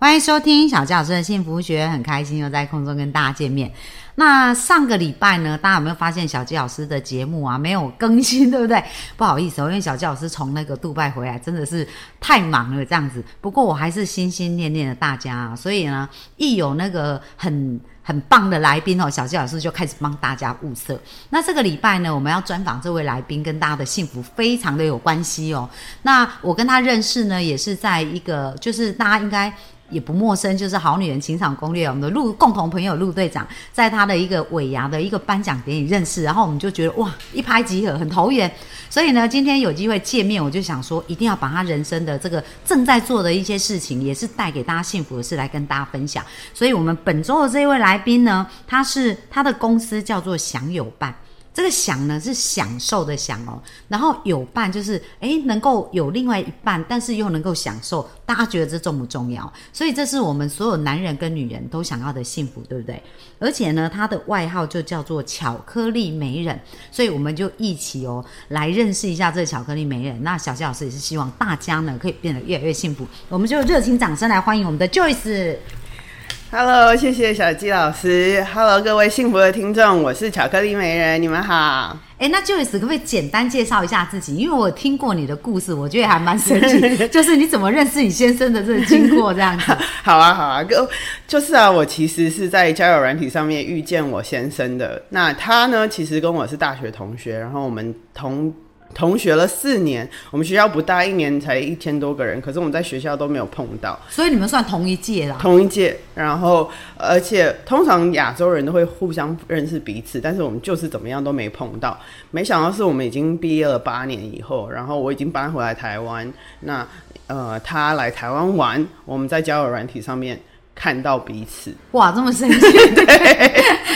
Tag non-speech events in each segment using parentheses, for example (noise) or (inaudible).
欢迎收听小纪老师的幸福学，很开心又在空中跟大家见面。那上个礼拜呢，大家有没有发现小纪老师的节目啊没有更新，对不对？(laughs) 不好意思哦，因为小纪老师从那个杜拜回来，真的是太忙了这样子。不过我还是心心念念的大家啊，所以呢，一有那个很很棒的来宾哦，小纪老师就开始帮大家物色。那这个礼拜呢，我们要专访这位来宾，跟大家的幸福非常的有关系哦。那我跟他认识呢，也是在一个，就是大家应该。也不陌生，就是《好女人情场攻略》我们的陆共同朋友陆队长，在他的一个尾牙的一个颁奖典礼认识，然后我们就觉得哇，一拍即合，很投缘。所以呢，今天有机会见面，我就想说，一定要把他人生的这个正在做的一些事情，也是带给大家幸福的事来跟大家分享。所以，我们本周的这位来宾呢，他是他的公司叫做享有伴。这个享呢是享受的享哦，然后有伴就是诶能够有另外一半，但是又能够享受，大家觉得这重不重要？所以这是我们所有男人跟女人都想要的幸福，对不对？而且呢，他的外号就叫做巧克力美人，所以我们就一起哦来认识一下这个巧克力美人。那小谢老师也是希望大家呢可以变得越来越幸福，我们就热情掌声来欢迎我们的 Joyce。Hello，谢谢小鸡老师。Hello，各位幸福的听众，我是巧克力美人，你们好。哎，那 Joyce 可不可以简单介绍一下自己？因为我听过你的故事，我觉得还蛮神奇，(laughs) 就是你怎么认识你先生的这个经过这样子。(laughs) 好啊，好啊，哥，就是啊，我其实是在交友软体上面遇见我先生的。那他呢，其实跟我是大学同学，然后我们同。同学了四年，我们学校不大，一年才一千多个人，可是我们在学校都没有碰到，所以你们算同一届啦。同一届，然后而且通常亚洲人都会互相认识彼此，但是我们就是怎么样都没碰到。没想到是我们已经毕业了八年以后，然后我已经搬回来台湾，那呃他来台湾玩，我们在交友软体上面。看到彼此，哇，这么神奇，(laughs) (laughs) 对，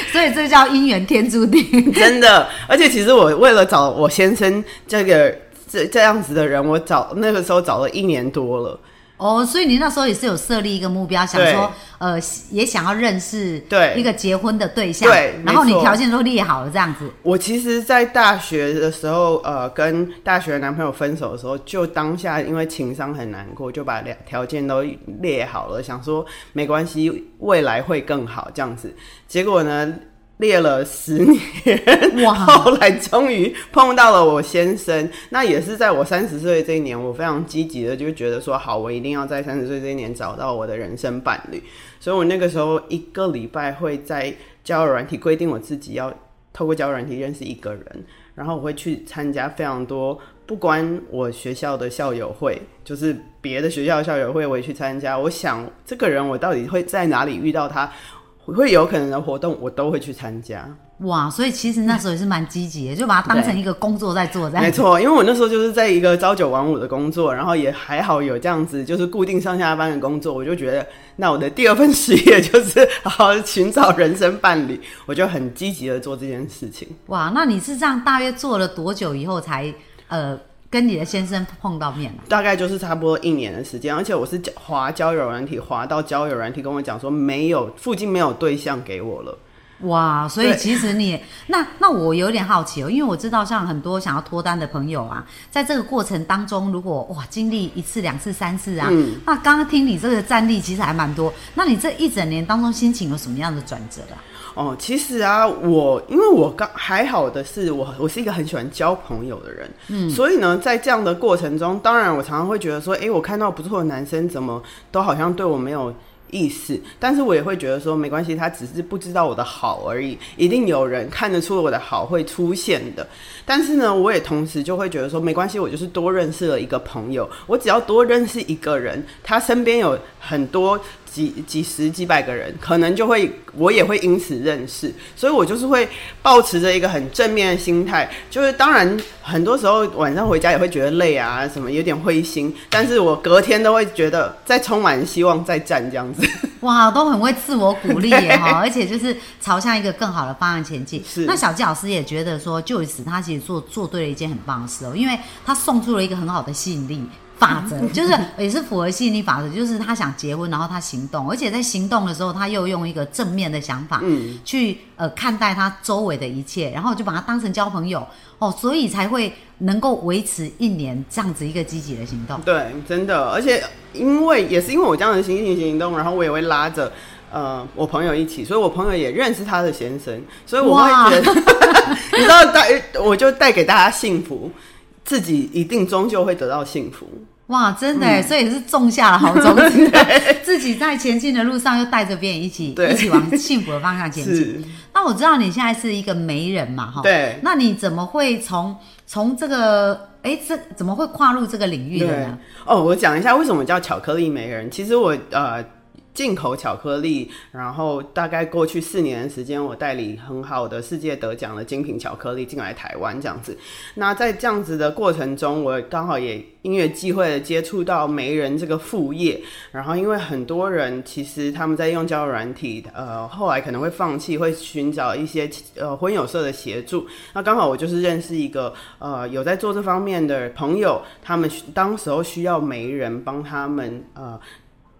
(laughs) 所以这叫姻缘天注定，(laughs) 真的。而且其实我为了找我先生这个这这样子的人，我找那个时候找了一年多了。哦，所以你那时候也是有设立一个目标，想说，呃，也想要认识对一个结婚的对象，对，然后你条件都列好了这样子。我其实，在大学的时候，呃，跟大学男朋友分手的时候，就当下因为情商很难过，就把两条件都列好了，想说没关系，未来会更好这样子。结果呢？列了十年，哇！后来终于碰到了我先生，那也是在我三十岁这一年，我非常积极的就觉得说，好，我一定要在三十岁这一年找到我的人生伴侣。所以我那个时候一个礼拜会在交友软体规定我自己要透过交友软体认识一个人，然后我会去参加非常多，不关我学校的校友会，就是别的学校的校友会，我也去参加。我想这个人我到底会在哪里遇到他？会有可能的活动，我都会去参加。哇，所以其实那时候也是蛮积极的，就把它当成一个工作在做。这样没错，因为我那时候就是在一个朝九晚五的工作，然后也还好有这样子，就是固定上下班的工作，我就觉得那我的第二份事业就是好好寻找人生伴侣，我就很积极的做这件事情。哇，那你是这样大约做了多久以后才呃？跟你的先生碰到面了，大概就是差不多一年的时间，而且我是滑交友软体，滑到交友软体跟我讲说没有附近没有对象给我了。哇，所以其实你那那我有点好奇哦，因为我知道像很多想要脱单的朋友啊，在这个过程当中，如果哇经历一次、两次、三次啊，那刚刚听你这个战力其实还蛮多，那你这一整年当中心情有什么样的转折啊？哦，其实啊，我因为我刚还好的是，我我是一个很喜欢交朋友的人，嗯，所以呢，在这样的过程中，当然我常常会觉得说，哎，我看到不错的男生，怎么都好像对我没有。意思，但是我也会觉得说没关系，他只是不知道我的好而已，一定有人看得出我的好会出现的。但是呢，我也同时就会觉得说没关系，我就是多认识了一个朋友，我只要多认识一个人，他身边有很多几几十几百个人，可能就会我也会因此认识，所以我就是会保持着一个很正面的心态，就是当然很多时候晚上回家也会觉得累啊，什么有点灰心，但是我隔天都会觉得再充满希望再战这样子。子。(laughs) 哇，都很会自我鼓励耶 (laughs) 哈，而且就是朝向一个更好的方向前进。是那小纪老师也觉得说，Joyce 他其实做做对了一件很棒的事哦，因为他送出了一个很好的吸引力。法则 (laughs) 就是也是符合吸引力法则，就是他想结婚，然后他行动，而且在行动的时候，他又用一个正面的想法，嗯，去呃看待他周围的一切，然后就把他当成交朋友。哦，所以才会能够维持一年这样子一个积极的行动。对，真的，而且因为也是因为我这样的行行行动，然后我也会拉着呃我朋友一起，所以我朋友也认识他的先生，所以我会觉得，(laughs) 你知道带我就带给大家幸福，自己一定终究会得到幸福。哇，真的耶，所以是种下了好种子，(laughs) 自己在前进的路上又带着别人一起一起往幸福的方向前进。那我知道你现在是一个媒人嘛，哈，对那你怎么会从从这个哎这怎么会跨入这个领域的呢？哦，我讲一下为什么叫巧克力媒人。其实我呃进口巧克力，然后大概过去四年的时间，我代理很好的世界得奖的精品巧克力进来台湾这样子。那在这样子的过程中，我刚好也因缘际会的接触到媒人这个副业，然后因为很多人其实他们在用交友软体，呃，后来可能会放弃，会寻找一些呃婚友社的协助。那刚好我就是认识一个呃有在做这方面的朋友，他们当时候需要媒人帮他们呃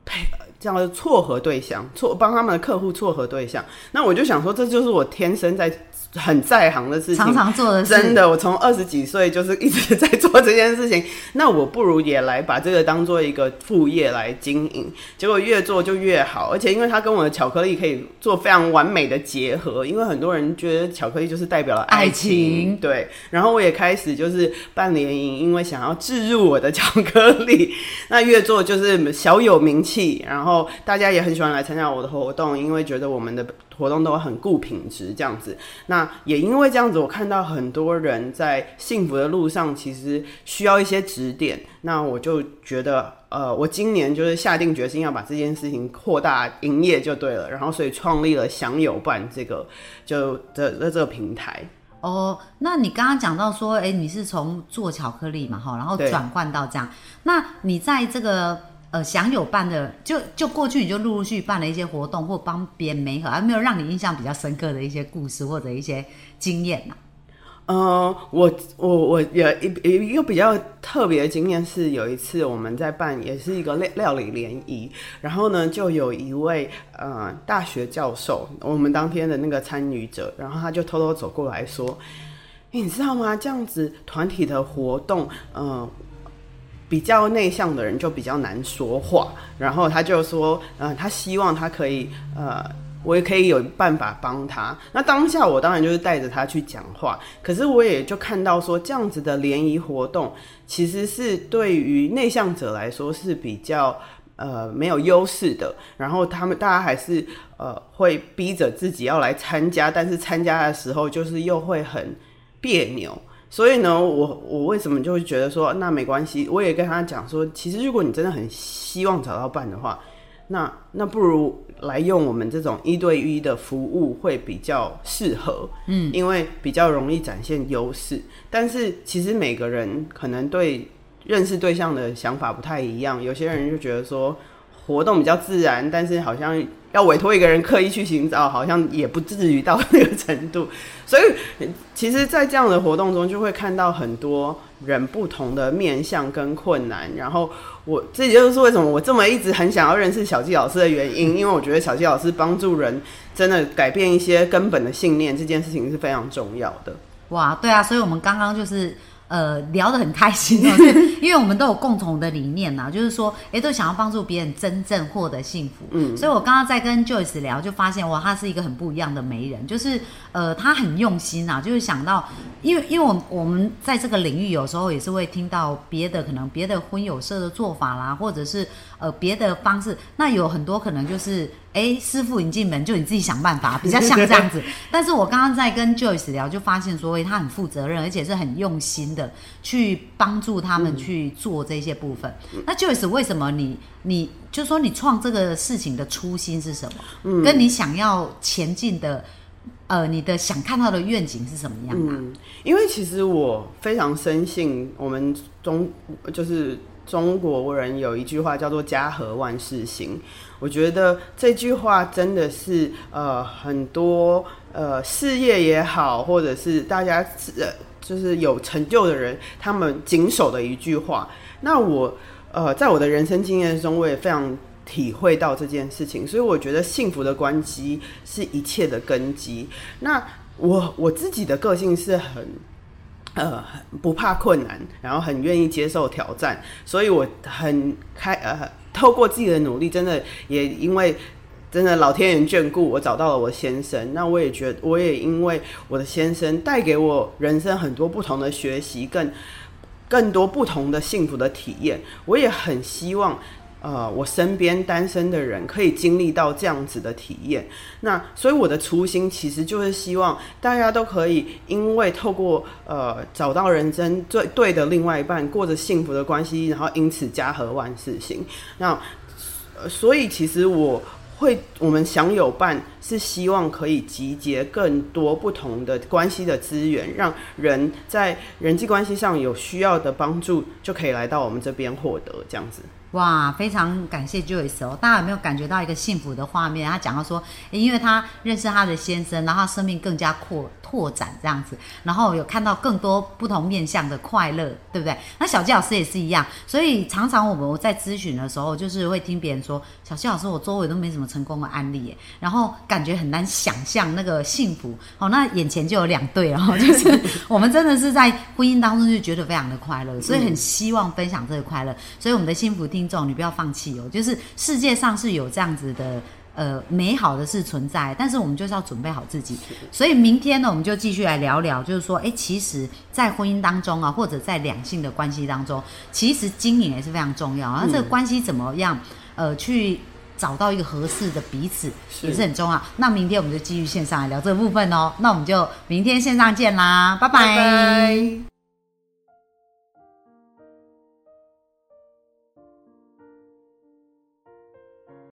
配。这样的撮合对象，撮帮他们的客户撮合对象，那我就想说，这就是我天生在很在行的事情，常常做的事，真的，我从二十几岁就是一直在做这件事情。那我不如也来把这个当做一个副业来经营。结果越做就越好，而且因为它跟我的巧克力可以做非常完美的结合。因为很多人觉得巧克力就是代表了爱爱情对。然后我也开始就是办联营，因为想要置入我的巧克力。那越做就是小有名气，然后大家也很喜欢来参加我的活动，因为觉得我们的活动都很顾品质这样子。那也因为这样子，我看到很多人在幸福的路上，其实需要一些指点。那我就觉得，呃，我今年就是下定决心要把这件事情扩大营业就对了。然后，所以创立了享有办这个就这这这个平台。哦，那你刚刚讲到说，哎，你是从做巧克力嘛，哈，然后转换到这样，那你在这个呃享有办的，就就过去你就陆陆续续办了一些活动，或帮别人媒合，还没有让你印象比较深刻的一些故事或者一些经验呐、呃，我我我有一一个比较特别的经验是，有一次我们在办也是一个料料理联谊，然后呢，就有一位呃大学教授，我们当天的那个参与者，然后他就偷偷走过来说：“你知道吗？这样子团体的活动，呃。”比较内向的人就比较难说话，然后他就说，呃，他希望他可以，呃，我也可以有办法帮他。那当下我当然就是带着他去讲话，可是我也就看到说，这样子的联谊活动其实是对于内向者来说是比较呃没有优势的。然后他们大家还是呃会逼着自己要来参加，但是参加的时候就是又会很别扭。所以呢，我我为什么就会觉得说，那没关系？我也跟他讲说，其实如果你真的很希望找到伴的话，那那不如来用我们这种一对一的服务会比较适合，嗯，因为比较容易展现优势。但是其实每个人可能对认识对象的想法不太一样，有些人就觉得说活动比较自然，但是好像要委托一个人刻意去寻找，好像也不至于到那个程度。所以其实，在这样的活动中，就会看到很多人不同的面相跟困难。然后我这也就是为什么我这么一直很想要认识小纪老师的原因，因为我觉得小纪老师帮助人真的改变一些根本的信念，这件事情是非常重要的。哇，对啊，所以我们刚刚就是呃聊得很开心哦，(laughs) 因为我们都有共同的理念呐、就是说，哎，都想要帮助别人真正获得幸福。嗯，所以我刚刚在跟 Joyce 聊，就发现哇，他是一个很不一样的媒人，就是呃，他很用心啊，就是想到，因为因为我们我们在这个领域有时候也是会听到别的可能别的婚友社的做法啦，或者是呃别的方式，那有很多可能就是。哎，师傅引进门，就你自己想办法，(laughs) 比较像这样子。(laughs) 但是我刚刚在跟 Joyce 聊，就发现说，诶他很负责任，而且是很用心的去帮助他们去做这些部分。那 Joyce，为什么你你就说你创这个事情的初心是什么？嗯，跟你想要前进的，呃，你的想看到的愿景是什么样的啊、嗯，因为其实我非常深信我们中就是中国人有一句话叫做“家和万事兴”，我觉得这句话真的是呃很多呃事业也好，或者是大家呃就是有成就的人他们谨守的一句话。那我呃在我的人生经验中，我也非常体会到这件事情，所以我觉得幸福的关系是一切的根基。那我我自己的个性是很。呃，不怕困难，然后很愿意接受挑战，所以我很开呃，透过自己的努力，真的也因为真的老天爷眷顾，我找到了我先生。那我也觉，我也因为我的先生带给我人生很多不同的学习，更更多不同的幸福的体验。我也很希望。呃，我身边单身的人可以经历到这样子的体验，那所以我的初心其实就是希望大家都可以，因为透过呃找到人生最对的另外一半，过着幸福的关系，然后因此家和万事兴。那所以其实我会，我们享有伴是希望可以集结更多不同的关系的资源，让人在人际关系上有需要的帮助，就可以来到我们这边获得这样子。哇，非常感谢 Joyce 哦！大家有没有感觉到一个幸福的画面？他讲到说，因为他认识他的先生，然后生命更加扩拓展这样子，然后有看到更多不同面向的快乐，对不对？那小季老师也是一样，所以常常我们在咨询的时候，就是会听别人说，小谢老师，我周围都没什么成功的案例，然后感觉很难想象那个幸福。哦，那眼前就有两对然后，就是 (laughs) 我们真的是在婚姻当中就觉得非常的快乐，所以很希望分享这个快乐，所以我们的幸福听。众，你不要放弃哦！就是世界上是有这样子的呃美好的事存在，但是我们就是要准备好自己。所以明天呢，我们就继续来聊聊，就是说，哎，其实，在婚姻当中啊，或者在两性的关系当中，其实经营也是非常重要。那这个关系怎么样？呃，去找到一个合适的彼此也是很重要。那明天我们就继续线上来聊这个部分哦。那我们就明天线上见啦，拜拜。